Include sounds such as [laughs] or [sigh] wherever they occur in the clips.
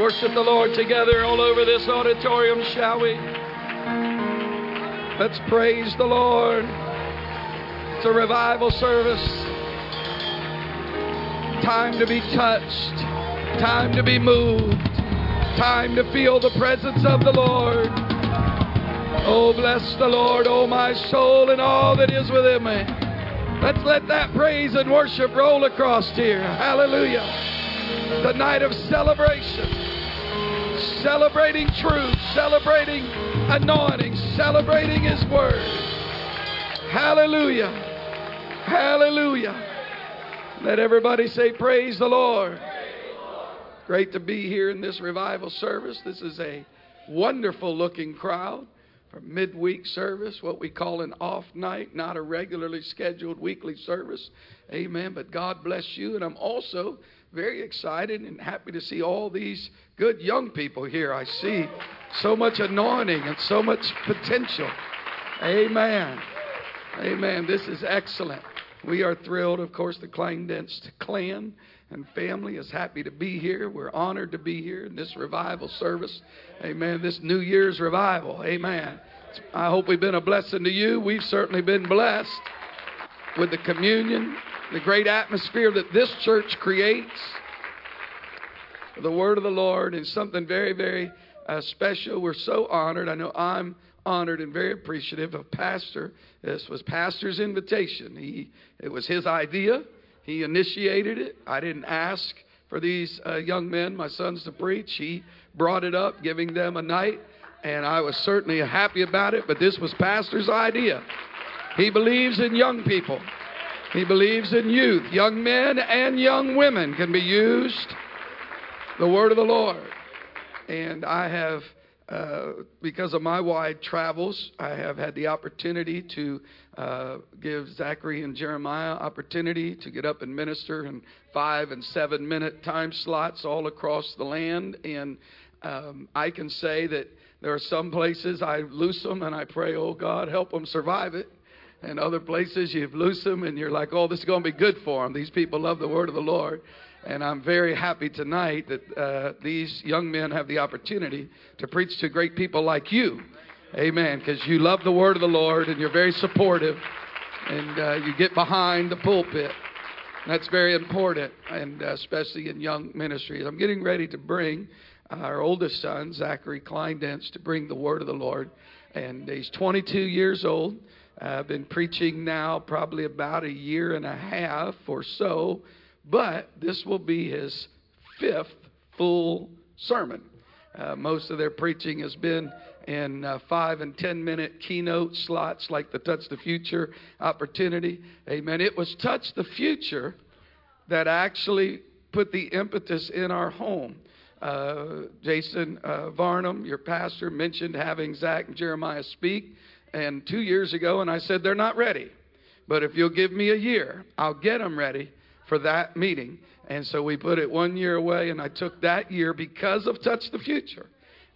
Worship the Lord together all over this auditorium, shall we? Let's praise the Lord. It's a revival service. Time to be touched, time to be moved, time to feel the presence of the Lord. Oh, bless the Lord, oh my soul, and all that is within me. Let's let that praise and worship roll across here. Hallelujah. The night of celebration, celebrating truth, celebrating anointing, celebrating His Word. Hallelujah. Hallelujah. Let everybody say, Praise the Lord. Great to be here in this revival service. This is a wonderful looking crowd for midweek service, what we call an off night, not a regularly scheduled weekly service. Amen. But God bless you. And I'm also very excited and happy to see all these good young people here. I see so much anointing and so much potential. Amen. Amen. This is excellent. We are thrilled, of course, the Kleindienst clan and family is happy to be here. We're honored to be here in this revival service. Amen. This New Year's revival. Amen. I hope we've been a blessing to you. We've certainly been blessed with the communion the great atmosphere that this church creates. The word of the Lord is something very, very uh, special. We're so honored. I know I'm honored and very appreciative of Pastor. This was Pastor's invitation. He, it was his idea. He initiated it. I didn't ask for these uh, young men, my sons, to preach. He brought it up, giving them a night, and I was certainly happy about it. But this was Pastor's idea. He believes in young people. He believes in youth. Young men and young women can be used. The word of the Lord. And I have, uh, because of my wide travels, I have had the opportunity to uh, give Zachary and Jeremiah opportunity to get up and minister in five and seven minute time slots all across the land. And um, I can say that there are some places I loose them and I pray, oh God, help them survive it and other places you've loosed them and you're like, oh, this is going to be good for them. These people love the word of the Lord. And I'm very happy tonight that uh, these young men have the opportunity to preach to great people like you. Amen. Because you love the word of the Lord and you're very supportive and uh, you get behind the pulpit. That's very important, and uh, especially in young ministries. I'm getting ready to bring our oldest son, Zachary Kleindienst, to bring the word of the Lord. And he's 22 years old. I've been preaching now probably about a year and a half or so, but this will be his fifth full sermon. Uh, most of their preaching has been in uh, five and ten minute keynote slots like the Touch the Future opportunity. Amen. It was Touch the Future that actually put the impetus in our home. Uh, Jason uh, Varnum, your pastor, mentioned having Zach and Jeremiah speak and two years ago, and I said, They're not ready. But if you'll give me a year, I'll get them ready for that meeting. And so we put it one year away, and I took that year because of Touch the Future.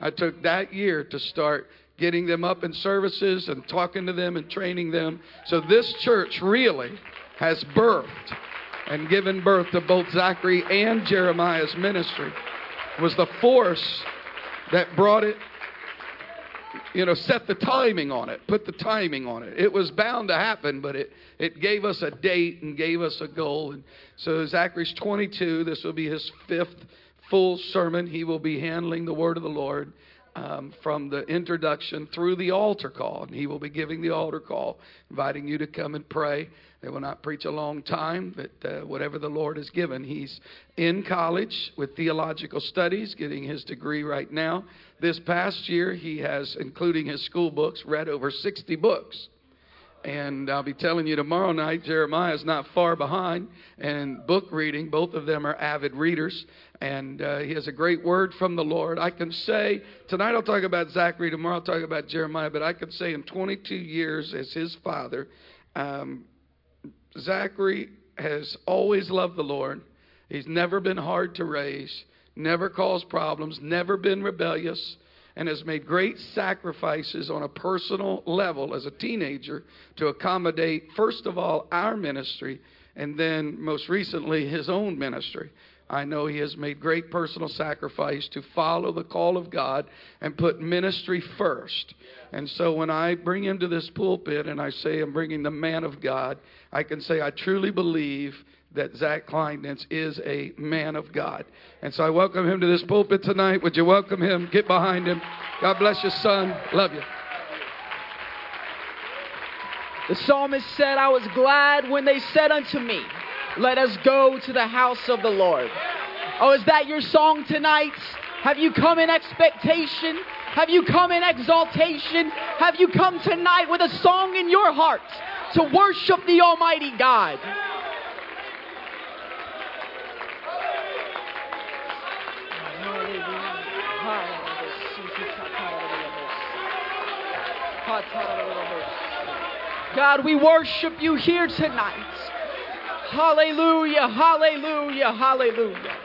I took that year to start getting them up in services and talking to them and training them. So this church really has birthed and given birth to both Zachary and Jeremiah's ministry. It was the force that brought it you know, set the timing on it, put the timing on it. It was bound to happen, but it, it gave us a date and gave us a goal. And so Zachary's 22. This will be his fifth full sermon. He will be handling the word of the Lord um, from the introduction through the altar call. And he will be giving the altar call, inviting you to come and pray. They will not preach a long time, but uh, whatever the Lord has given. He's in college with theological studies, getting his degree right now. This past year, he has, including his school books, read over 60 books. And I'll be telling you tomorrow night, Jeremiah is not far behind. And book reading, both of them are avid readers. And uh, he has a great word from the Lord. I can say, tonight I'll talk about Zachary, tomorrow I'll talk about Jeremiah, but I can say in 22 years as his father, um, Zachary has always loved the Lord. He's never been hard to raise, never caused problems, never been rebellious, and has made great sacrifices on a personal level as a teenager to accommodate, first of all, our ministry, and then most recently, his own ministry. I know he has made great personal sacrifice to follow the call of God and put ministry first. And so when I bring him to this pulpit and I say I'm bringing the man of God, I can say I truly believe that Zach Kleindienst is a man of God. And so I welcome him to this pulpit tonight. Would you welcome him? Get behind him. God bless you, son. Love you. The psalmist said, I was glad when they said unto me, Let us go to the house of the Lord. Oh, is that your song tonight? Have you come in expectation? Have you come in exaltation? Have you come tonight with a song in your heart to worship the Almighty God? God, we worship you here tonight. Hallelujah, hallelujah, hallelujah.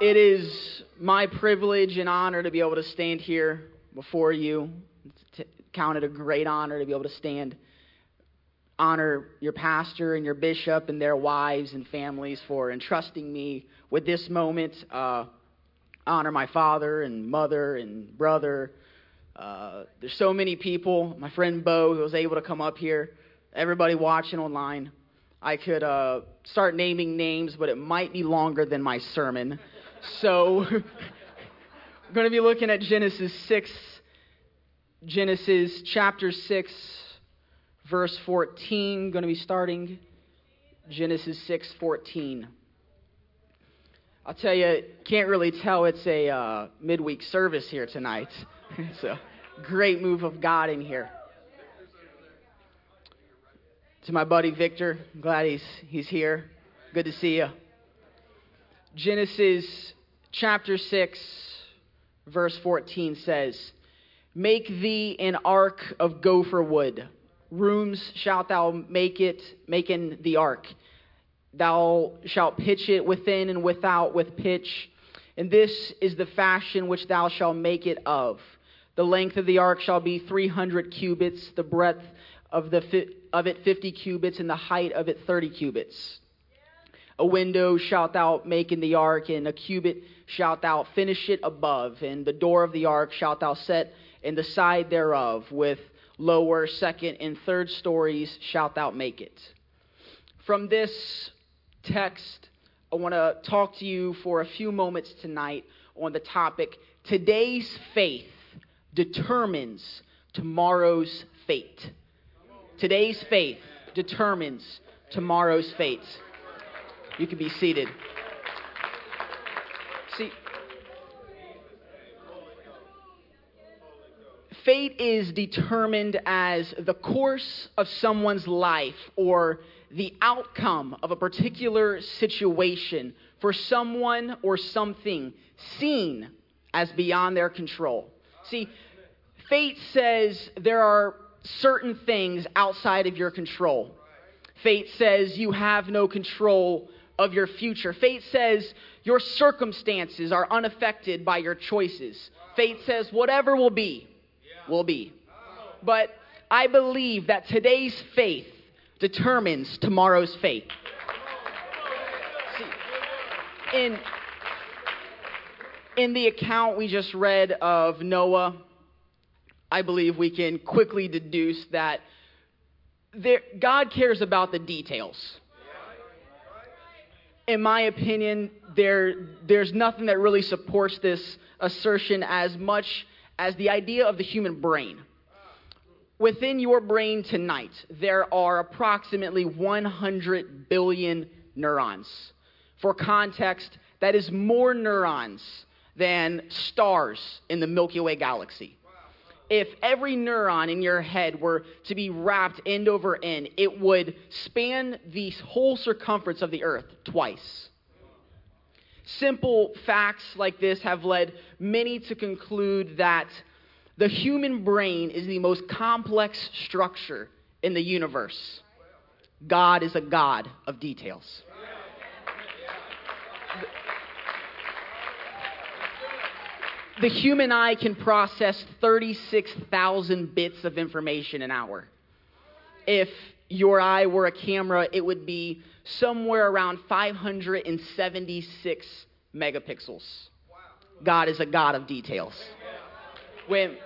It is my privilege and honor to be able to stand here before you. To count it a great honor to be able to stand, honor your pastor and your bishop and their wives and families for entrusting me with this moment. Uh, honor my father and mother and brother. Uh, there's so many people. My friend Bo, who was able to come up here. Everybody watching online. I could uh, start naming names, but it might be longer than my sermon. So, I'm going to be looking at Genesis 6, Genesis chapter 6, verse 14. Going to be starting Genesis 6, 14. I'll tell you, can't really tell it's a uh, midweek service here tonight. [laughs] it's a great move of God in here. To my buddy Victor, I'm glad he's, he's here. Good to see you. Genesis chapter 6, verse 14 says, Make thee an ark of gopher wood. Rooms shalt thou make it, making the ark. Thou shalt pitch it within and without with pitch. And this is the fashion which thou shalt make it of. The length of the ark shall be 300 cubits, the breadth of, the, of it 50 cubits, and the height of it 30 cubits. A window shalt thou make in the ark, and a cubit shalt thou finish it above. And the door of the ark shalt thou set in the side thereof, with lower, second, and third stories shalt thou make it. From this text, I want to talk to you for a few moments tonight on the topic Today's faith determines tomorrow's fate. Today's faith determines tomorrow's fate. You can be seated. See, fate is determined as the course of someone's life or the outcome of a particular situation for someone or something seen as beyond their control. See, fate says there are certain things outside of your control. Fate says you have no control of your future. Fate says your circumstances are unaffected by your choices. Fate says whatever will be, will be. But I believe that today's faith determines tomorrow's faith. See, in, in the account we just read of Noah, I believe we can quickly deduce that there, God cares about the details. In my opinion, there, there's nothing that really supports this assertion as much as the idea of the human brain. Within your brain tonight, there are approximately 100 billion neurons. For context, that is more neurons than stars in the Milky Way galaxy. If every neuron in your head were to be wrapped end over end, it would span the whole circumference of the earth twice. Simple facts like this have led many to conclude that the human brain is the most complex structure in the universe. God is a God of details. The human eye can process 36,000 bits of information an hour. If your eye were a camera, it would be somewhere around 576 megapixels. God is a God of details. When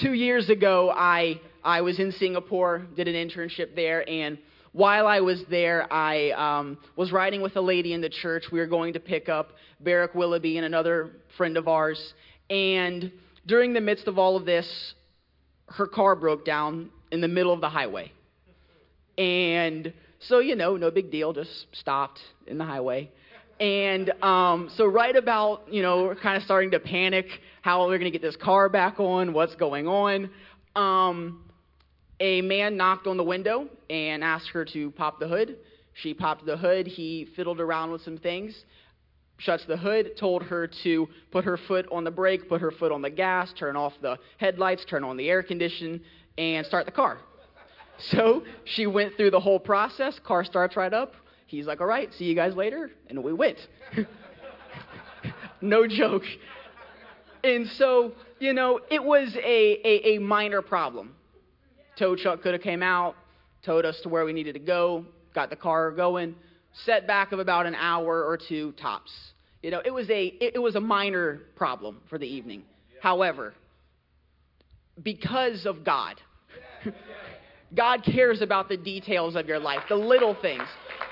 two years ago, I I was in Singapore, did an internship there, and while I was there, I um, was riding with a lady in the church. We were going to pick up Barrick Willoughby and another friend of ours, and during the midst of all of this, her car broke down in the middle of the highway. And so, you know, no big deal, just stopped in the highway. And um, so, right about, you know, we're kind of starting to panic how are we're going to get this car back on, what's going on. Um, a man knocked on the window and asked her to pop the hood. She popped the hood. He fiddled around with some things, shuts the hood, told her to put her foot on the brake, put her foot on the gas, turn off the headlights, turn on the air condition, and start the car. [laughs] So she went through the whole process. Car starts right up. He's like, all right, see you guys later. And we went. [laughs] no joke. And so, you know, it was a, a, a minor problem. Tow truck could have came out, towed us to where we needed to go, got the car going, setback of about an hour or two tops. You know, it was a, it, it was a minor problem for the evening. However, because of God, [laughs] God cares about the details of your life, the little things.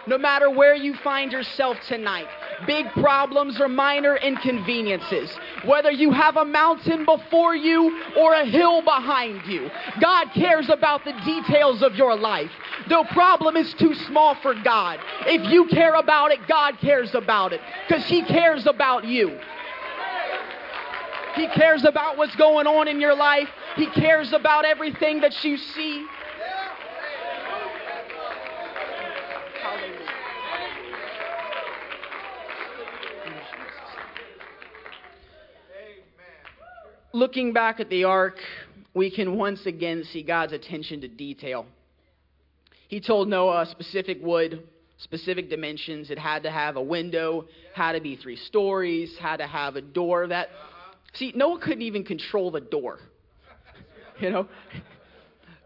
No matter where you find yourself tonight, big problems or minor inconveniences, whether you have a mountain before you or a hill behind you, God cares about the details of your life. No problem is too small for God. If you care about it, God cares about it because He cares about you. He cares about what's going on in your life. He cares about everything that you see. Looking back at the ark, we can once again see God's attention to detail. He told Noah specific wood, specific dimensions. It had to have a window, had to be three stories, had to have a door that. See, Noah couldn't even control the door. [laughs] you know?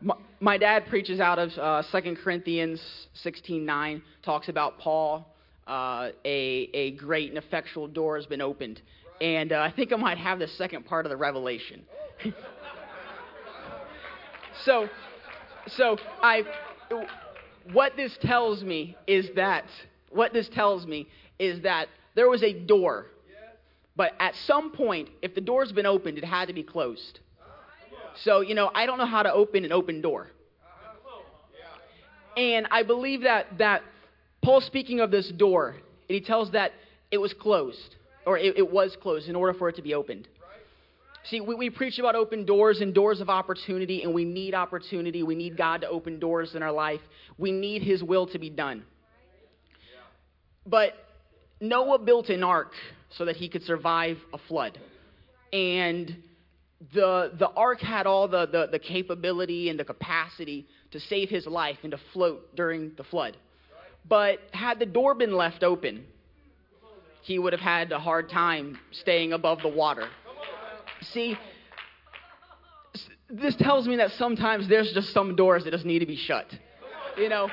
My, my, dad preaches out of uh, 2 Corinthians 16:9, talks about Paul. Uh, a, a great and effectual door has been opened and uh, I think I might have the second part of the revelation. [laughs] so, so I, what this tells me is that what this tells me is that there was a door, but at some point, if the door's been opened, it had to be closed. So you know, I don't know how to open an open door, and I believe that that Paul's speaking of this door, and he tells that it was closed or it, it was closed in order for it to be opened. See, we, we preach about open doors and doors of opportunity, and we need opportunity. We need God to open doors in our life. We need His will to be done. But Noah built an ark so that he could survive a flood. And the, the ark had all the, the, the capability and the capacity to save his life and to float during the flood. But had the door been left open, he would have had a hard time staying above the water. See, this tells me that sometimes there's just some doors that just need to be shut. You know,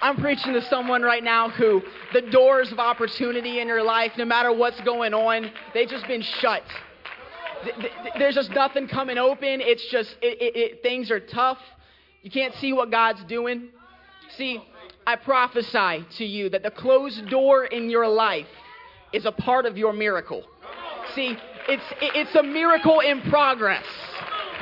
I'm preaching to someone right now who the doors of opportunity in your life, no matter what's going on, they've just been shut. There's just nothing coming open. It's just, it, it, it, things are tough. You can't see what God's doing. See, I prophesy to you that the closed door in your life is a part of your miracle. See, it's, it's a miracle in progress.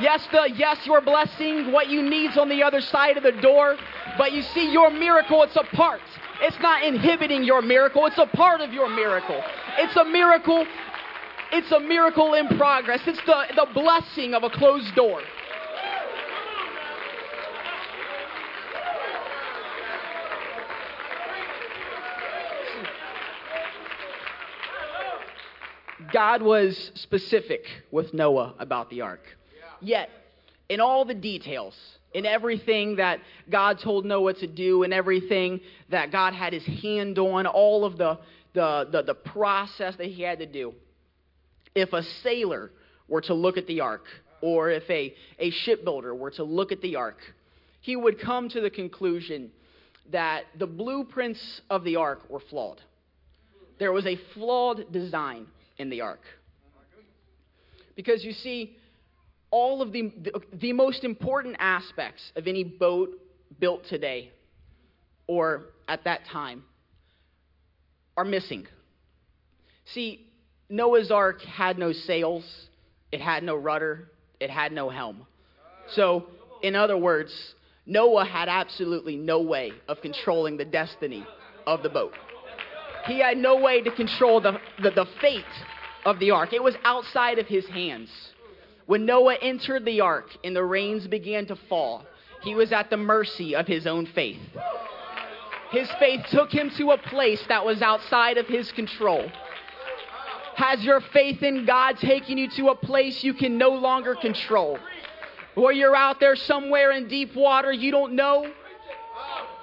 Yes, the yes, your blessing, what you need's on the other side of the door, but you see, your miracle, it's a part. It's not inhibiting your miracle, it's a part of your miracle. It's a miracle, it's a miracle in progress. It's the, the blessing of a closed door. God was specific with Noah about the ark. Yet, in all the details, in everything that God told Noah to do, and everything that God had his hand on, all of the, the, the, the process that he had to do, if a sailor were to look at the ark, or if a, a shipbuilder were to look at the ark, he would come to the conclusion that the blueprints of the ark were flawed. There was a flawed design in the ark. Because you see, all of the, the, the most important aspects of any boat built today or at that time are missing. See, Noah's Ark had no sails, it had no rudder, it had no helm. So, in other words, Noah had absolutely no way of controlling the destiny of the boat. He had no way to control the, the, the fate of the ark, it was outside of his hands. When Noah entered the ark and the rains began to fall, he was at the mercy of his own faith. His faith took him to a place that was outside of his control. Has your faith in God taken you to a place you can no longer control? Or you're out there somewhere in deep water you don't know?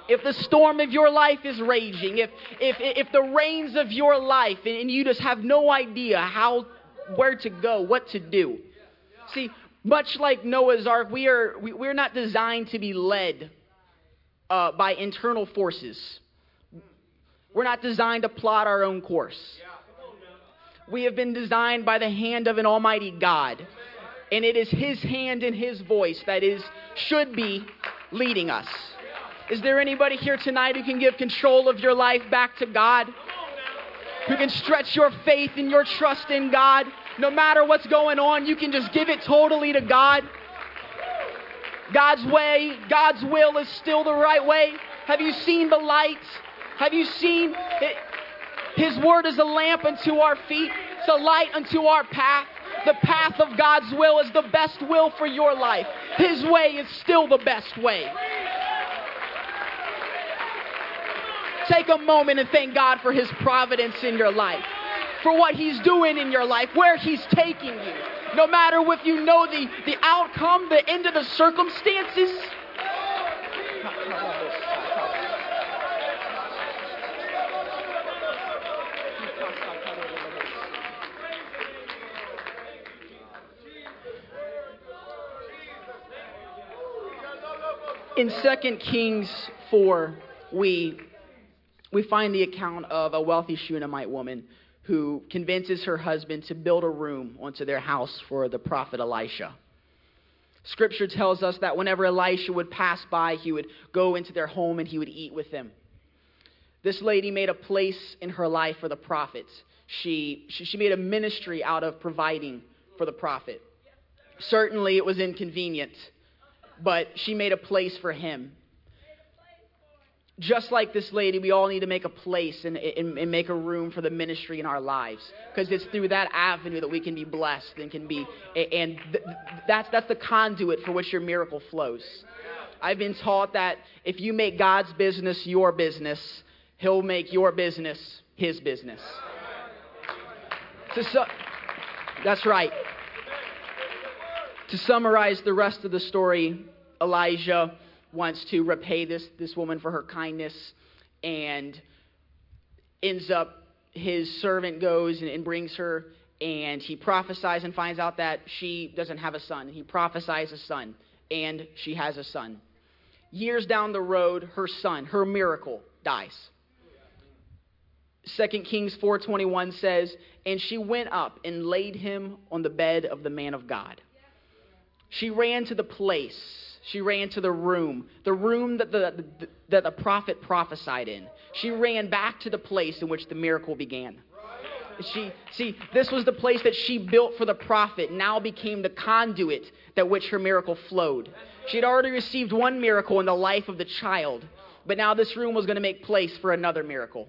If the storm of your life is raging, if, if, if the rains of your life and you just have no idea how, where to go, what to do. See, much like Noah's Ark, we are, we, we're not designed to be led uh, by internal forces. We're not designed to plot our own course. We have been designed by the hand of an almighty God. And it is his hand and his voice that is should be leading us. Is there anybody here tonight who can give control of your life back to God? Who can stretch your faith and your trust in God? No matter what's going on, you can just give it totally to God. God's way, God's will is still the right way. Have you seen the light? Have you seen it? His word is a lamp unto our feet, it's a light unto our path. The path of God's will is the best will for your life. His way is still the best way. Take a moment and thank God for His providence in your life, for what He's doing in your life, where He's taking you. No matter if you know the, the outcome, the end of the circumstances. in 2 Kings 4, we, we find the account of a wealthy Shunammite woman who convinces her husband to build a room onto their house for the prophet Elisha. Scripture tells us that whenever Elisha would pass by, he would go into their home and he would eat with them. This lady made a place in her life for the prophet. She, she, she made a ministry out of providing for the prophet. Certainly, it was inconvenient but she made a place for him. Just like this lady, we all need to make a place and, and, and make a room for the ministry in our lives. Because it's through that avenue that we can be blessed and can be, and th- that's, that's the conduit for which your miracle flows. I've been taught that if you make God's business your business, He'll make your business His business. So, that's right. To summarize the rest of the story, Elijah wants to repay this, this woman for her kindness and ends up, his servant goes and, and brings her and he prophesies and finds out that she doesn't have a son. He prophesies a son and she has a son. Years down the road, her son, her miracle, dies. 2 Kings 4:21 says, "And she went up and laid him on the bed of the man of God." She ran to the place. She ran to the room, the room that the, the, that the prophet prophesied in. She ran back to the place in which the miracle began. She, see, this was the place that she built for the prophet, now became the conduit that which her miracle flowed. She had already received one miracle in the life of the child, but now this room was going to make place for another miracle.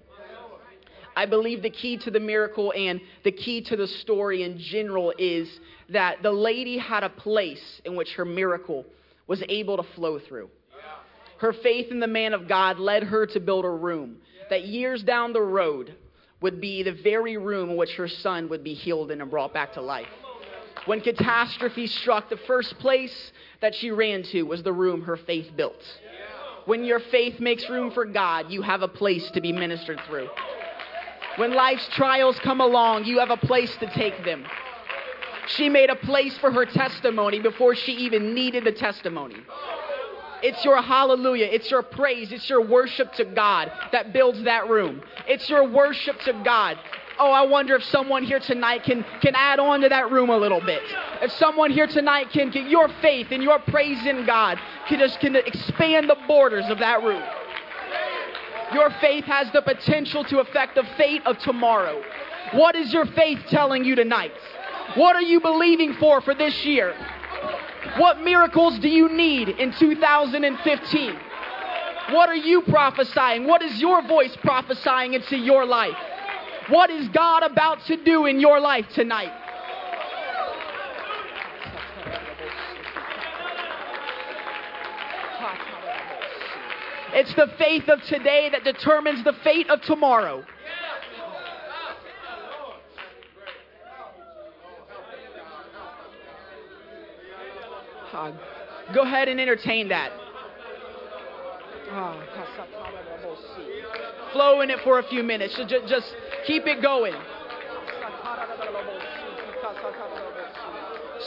I believe the key to the miracle and the key to the story in general is that the lady had a place in which her miracle was able to flow through. Her faith in the man of God led her to build a room that years down the road would be the very room in which her son would be healed in and brought back to life. When catastrophe struck, the first place that she ran to was the room her faith built. When your faith makes room for God, you have a place to be ministered through. When life's trials come along, you have a place to take them. She made a place for her testimony before she even needed the testimony. It's your hallelujah. It's your praise. It's your worship to God that builds that room. It's your worship to God. Oh, I wonder if someone here tonight can, can add on to that room a little bit. If someone here tonight can get your faith and your praise in God can just can expand the borders of that room. Your faith has the potential to affect the fate of tomorrow. What is your faith telling you tonight? What are you believing for for this year? What miracles do you need in 2015? What are you prophesying? What is your voice prophesying into your life? What is God about to do in your life tonight? It's the faith of today that determines the fate of tomorrow. Uh, go ahead and entertain that. Flow in it for a few minutes. So just, just keep it going.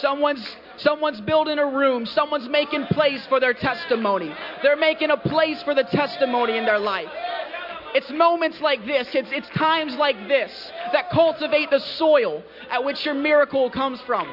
Someone's someone's building a room. Someone's making place for their testimony. They're making a place for the testimony in their life. It's moments like this, it's, it's times like this that cultivate the soil at which your miracle comes from.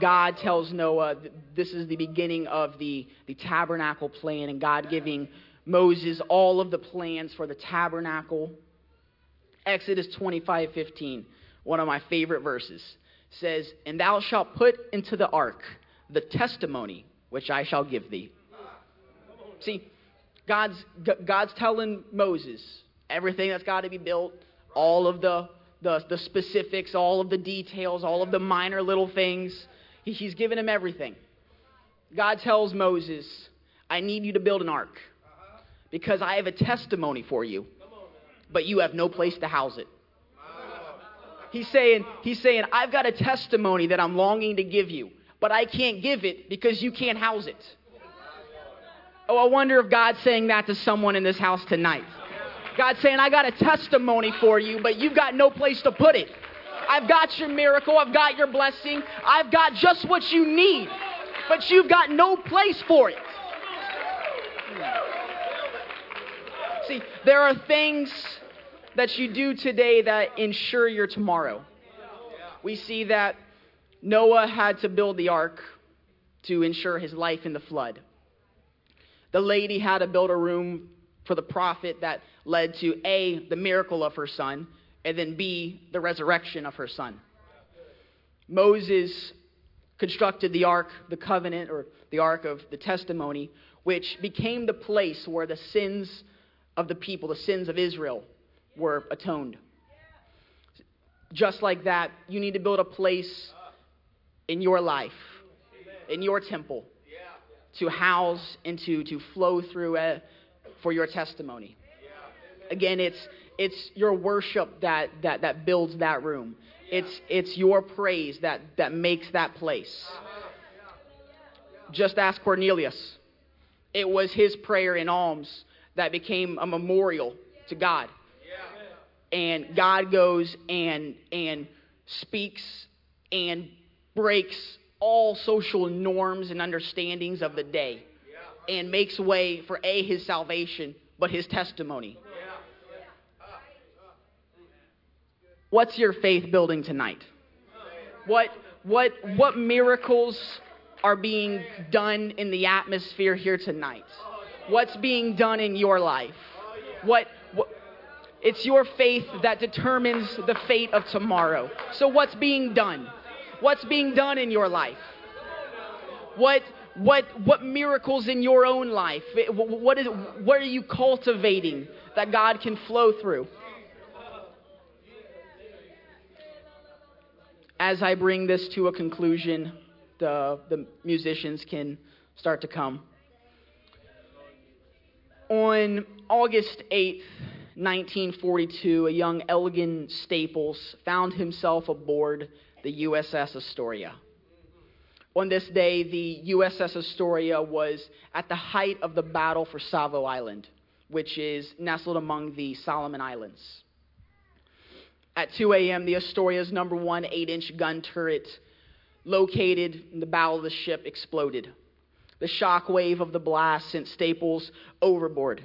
God tells Noah this is the beginning of the, the tabernacle plan, and God giving Moses all of the plans for the tabernacle. Exodus 25 15, one of my favorite verses, says, And thou shalt put into the ark the testimony which I shall give thee. See, God's, God's telling Moses everything that's got to be built, all of the, the, the specifics, all of the details, all of the minor little things. He, he's given him everything. God tells Moses, I need you to build an ark because I have a testimony for you, but you have no place to house it. He's saying, he's saying, I've got a testimony that I'm longing to give you, but I can't give it because you can't house it. Oh, I wonder if God's saying that to someone in this house tonight. God's saying, I got a testimony for you, but you've got no place to put it. I've got your miracle. I've got your blessing. I've got just what you need, but you've got no place for it. See, there are things that you do today that ensure your tomorrow. We see that Noah had to build the ark to ensure his life in the flood. The lady had to build a room for the prophet that led to A, the miracle of her son, and then B, the resurrection of her son. Moses constructed the ark, the covenant, or the ark of the testimony, which became the place where the sins of the people, the sins of Israel, were atoned. Just like that, you need to build a place in your life, in your temple, to house and to, to flow through uh, for your testimony. Again, it's, it's your worship that, that, that builds that room. It's, it's your praise that, that makes that place. Just ask Cornelius. It was his prayer in alms that became a memorial to God. And God goes and, and speaks and breaks all social norms and understandings of the day and makes way for A, his salvation, but his testimony. What's your faith building tonight? What, what, what miracles are being done in the atmosphere here tonight? What's being done in your life? What, what, it's your faith that determines the fate of tomorrow. So, what's being done? What's being done in your life? What, what, what miracles in your own life? What, is, what are you cultivating that God can flow through? As I bring this to a conclusion, the, the musicians can start to come. On August 8th, 1942, a young Elgin Staples found himself aboard the USS Astoria. On this day, the USS Astoria was at the height of the battle for Savo Island, which is nestled among the Solomon Islands. At 2 a.m., the Astoria's number one 8 inch gun turret, located in the bow of the ship, exploded. The shock wave of the blast sent Staples overboard.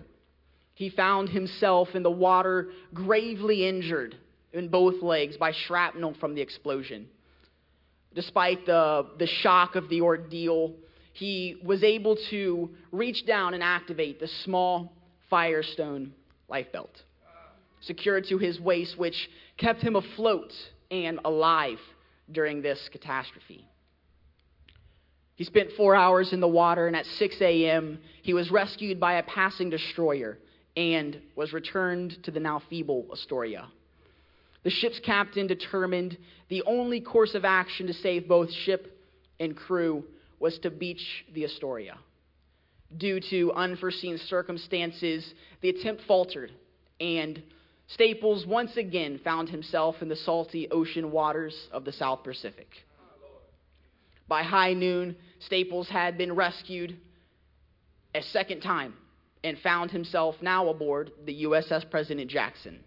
He found himself in the water, gravely injured in both legs by shrapnel from the explosion. Despite the, the shock of the ordeal, he was able to reach down and activate the small Firestone life belt secured to his waist, which kept him afloat and alive during this catastrophe. He spent four hours in the water, and at 6 a.m., he was rescued by a passing destroyer and was returned to the now feeble Astoria. The ship's captain determined the only course of action to save both ship and crew was to beach the Astoria. Due to unforeseen circumstances, the attempt faltered, and Staples once again found himself in the salty ocean waters of the South Pacific. By high noon, Staples had been rescued a second time and found himself now aboard the USS President Jackson.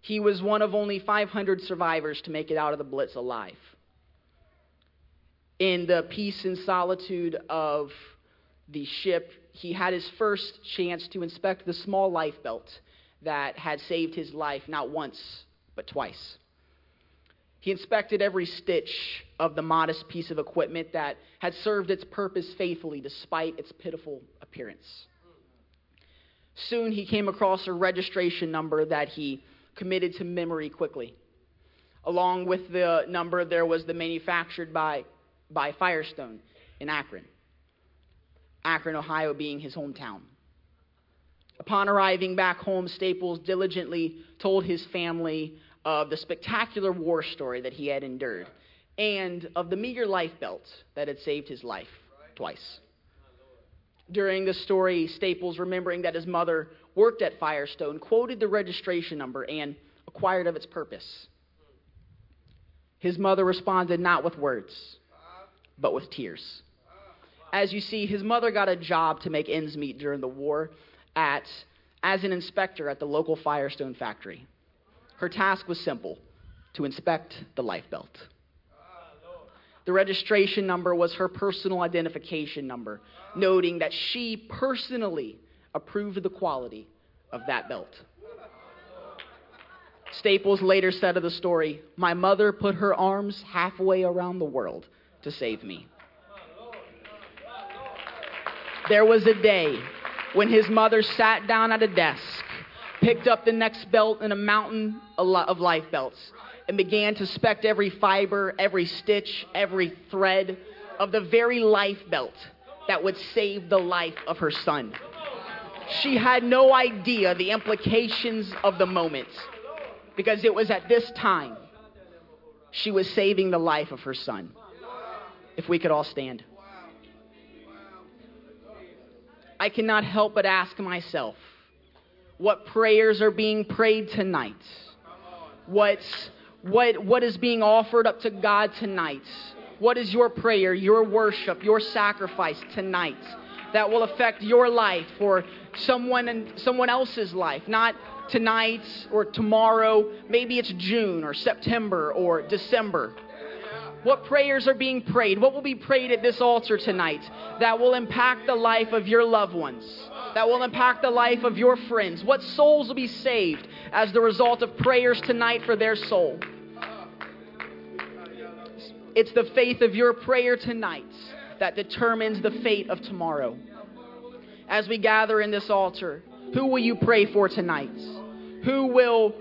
He was one of only 500 survivors to make it out of the Blitz alive. In the peace and solitude of the ship, he had his first chance to inspect the small life belt that had saved his life not once, but twice. He inspected every stitch of the modest piece of equipment that had served its purpose faithfully despite its pitiful appearance. Soon he came across a registration number that he committed to memory quickly. Along with the number, there was the manufactured by, by Firestone in Akron. Akron, Ohio being his hometown. Upon arriving back home, Staples diligently told his family of the spectacular war story that he had endured and of the meager life belt that had saved his life twice. During the story, Staples, remembering that his mother worked at Firestone, quoted the registration number and acquired of its purpose. His mother responded not with words, but with tears. As you see, his mother got a job to make ends meet during the war at, as an inspector at the local Firestone factory. Her task was simple to inspect the life belt. The registration number was her personal identification number, noting that she personally approved the quality of that belt. Staples later said of the story, My mother put her arms halfway around the world to save me. There was a day when his mother sat down at a desk, picked up the next belt in a mountain of life belts, and began to inspect every fiber, every stitch, every thread of the very life belt that would save the life of her son. She had no idea the implications of the moment because it was at this time she was saving the life of her son. If we could all stand. I cannot help but ask myself what prayers are being prayed tonight? What's, what, what is being offered up to God tonight? What is your prayer, your worship, your sacrifice tonight that will affect your life or someone and someone else's life? Not tonight or tomorrow. Maybe it's June or September or December. What prayers are being prayed? What will be prayed at this altar tonight that will impact the life of your loved ones? That will impact the life of your friends? What souls will be saved as the result of prayers tonight for their soul? It's the faith of your prayer tonight that determines the fate of tomorrow. As we gather in this altar, who will you pray for tonight? Who will,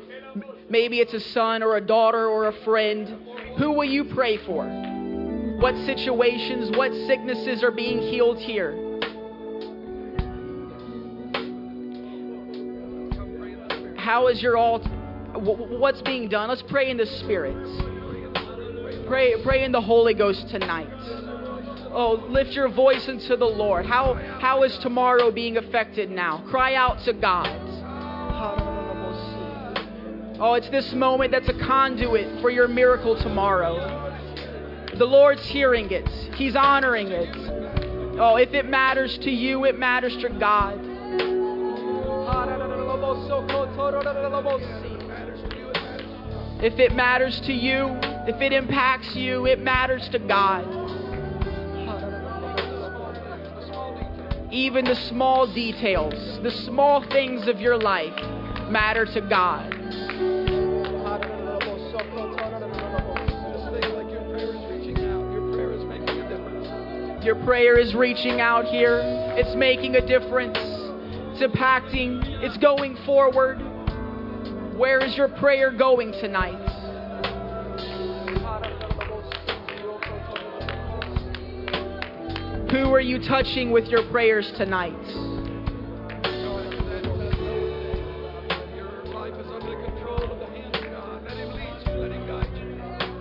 maybe it's a son or a daughter or a friend, who will you pray for? What situations, what sicknesses are being healed here? How is your altar? What's being done? Let's pray in the Spirit. Pray, pray in the Holy Ghost tonight. Oh, lift your voice into the Lord. How, how is tomorrow being affected now? Cry out to God. Oh, it's this moment that's a conduit for your miracle tomorrow. The Lord's hearing it, He's honoring it. Oh, if it matters to you, it matters to God. If it matters to you, if it impacts you, it matters to God. Even the small details, the small things of your life matter to God. Your prayer is reaching out here. It's making a difference. It's impacting. It's going forward. Where is your prayer going tonight? Who are you touching with your prayers tonight?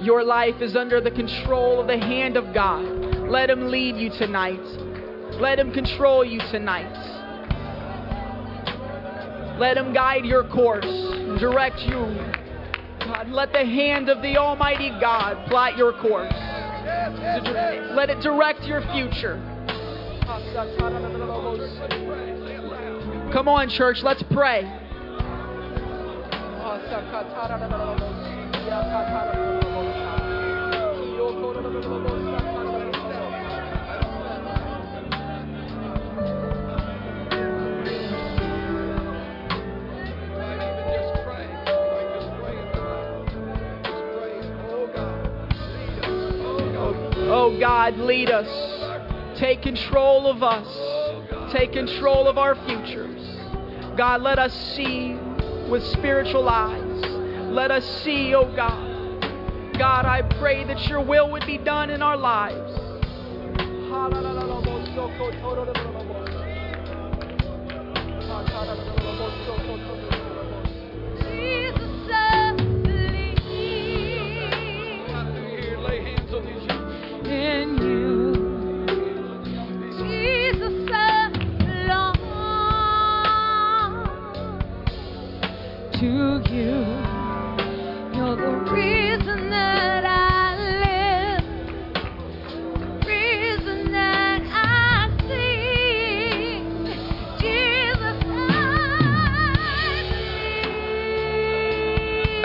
Your life is under the control of the hand of God. Let Him lead you tonight. Let Him control you tonight. Let Him guide your course, direct you. God, let the hand of the Almighty God plot your course. Let it direct your future. Come on, church, let's pray. Oh God, lead us. Take control of us. Take control of our futures. God, let us see with spiritual eyes. Let us see, oh God. God, I pray that your will would be done in our lives.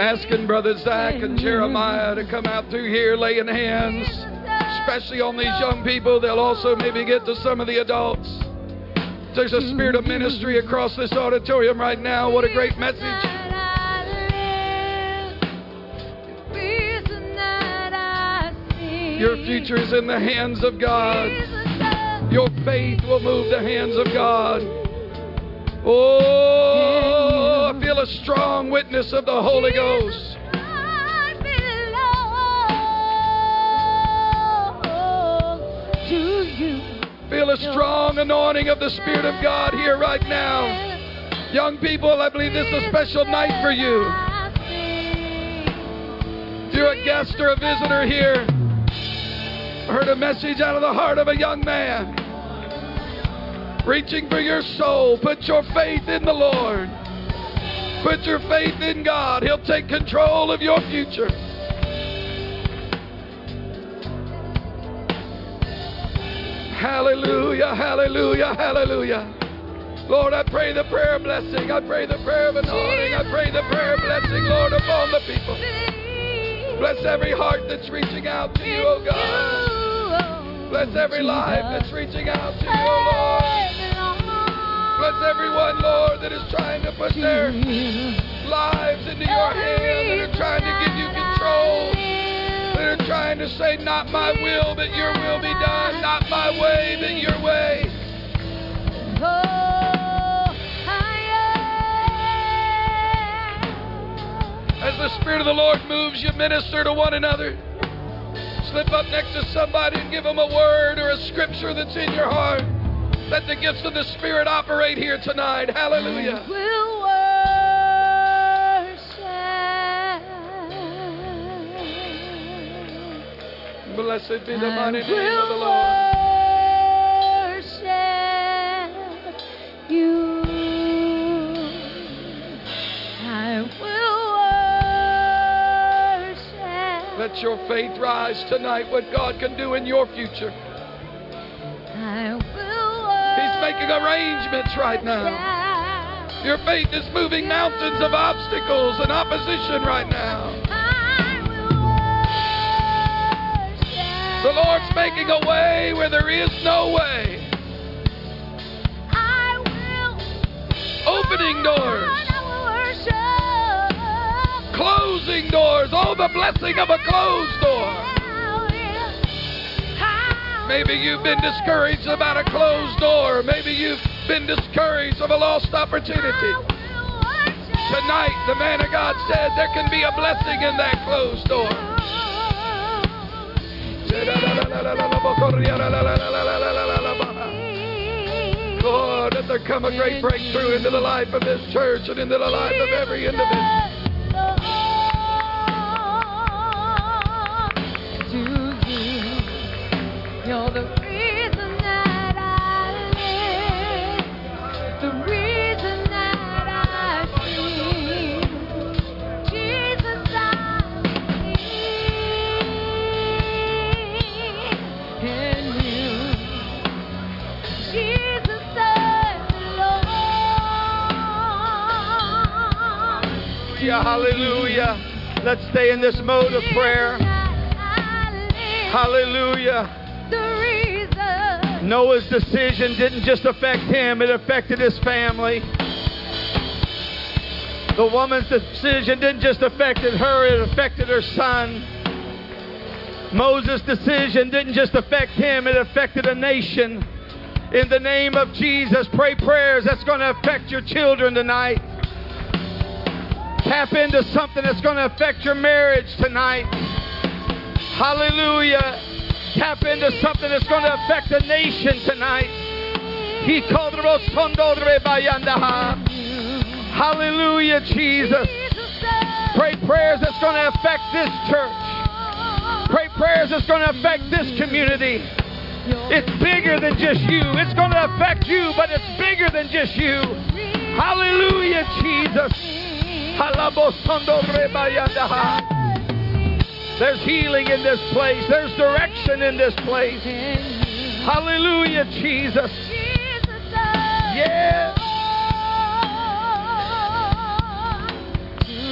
Asking Brother Zach and Jeremiah to come out through here laying hands, especially on these young people. They'll also maybe get to some of the adults. There's a spirit of ministry across this auditorium right now. What a great message. Your future is in the hands of God. Your faith will move the hands of God. Oh, feel a strong witness of the Holy Ghost. Feel a strong anointing of the Spirit of God here right now. Young people, I believe this is a special night for you. You're a guest or a visitor here, I heard a message out of the heart of a young man. Reaching for your soul. Put your faith in the Lord. Put your faith in God. He'll take control of your future. Hallelujah, hallelujah, hallelujah. Lord, I pray the prayer blessing. I pray the prayer of anointing. I pray the prayer blessing, Lord, upon the people. Bless every heart that's reaching out to you, oh God. Bless every life that's reaching out to you, oh Lord. Bless everyone, Lord, that is trying to put their lives into your hand, that are trying to give you control, that are trying to say, Not my will, but your will be done, not my way, but your way. As the Spirit of the Lord moves, you minister to one another. Slip up next to somebody and give them a word or a scripture that's in your heart. Let the gifts of the Spirit operate here tonight. Hallelujah. We'll Blessed be the mighty name we'll of the Lord. Let your faith rise tonight, what God can do in your future. Making arrangements right now. Your faith is moving mountains of obstacles and opposition right now. The Lord's making a way where there is no way, opening doors, closing doors. Oh, the blessing of a closed door. Maybe you've been discouraged about a closed door. Maybe you've been discouraged of a lost opportunity. Tonight, the man of God said there can be a blessing in that closed door. Lord, let there come a great breakthrough into the life of this church and into the life of every individual. Hallelujah. Let's stay in this mode of prayer. Hallelujah. Noah's decision didn't just affect him, it affected his family. The woman's decision didn't just affect her, it affected her son. Moses' decision didn't just affect him, it affected a nation. In the name of Jesus, pray prayers that's going to affect your children tonight. Tap into something that's going to affect your marriage tonight. Hallelujah. Tap into something that's going to affect the nation tonight. Hallelujah, Jesus. Pray prayers that's going to affect this church. Pray prayers that's going to affect this community. It's bigger than just you. It's going to affect you, but it's bigger than just you. Hallelujah, Jesus. There's healing in this place. There's direction in this place. Hallelujah, Jesus. Yeah.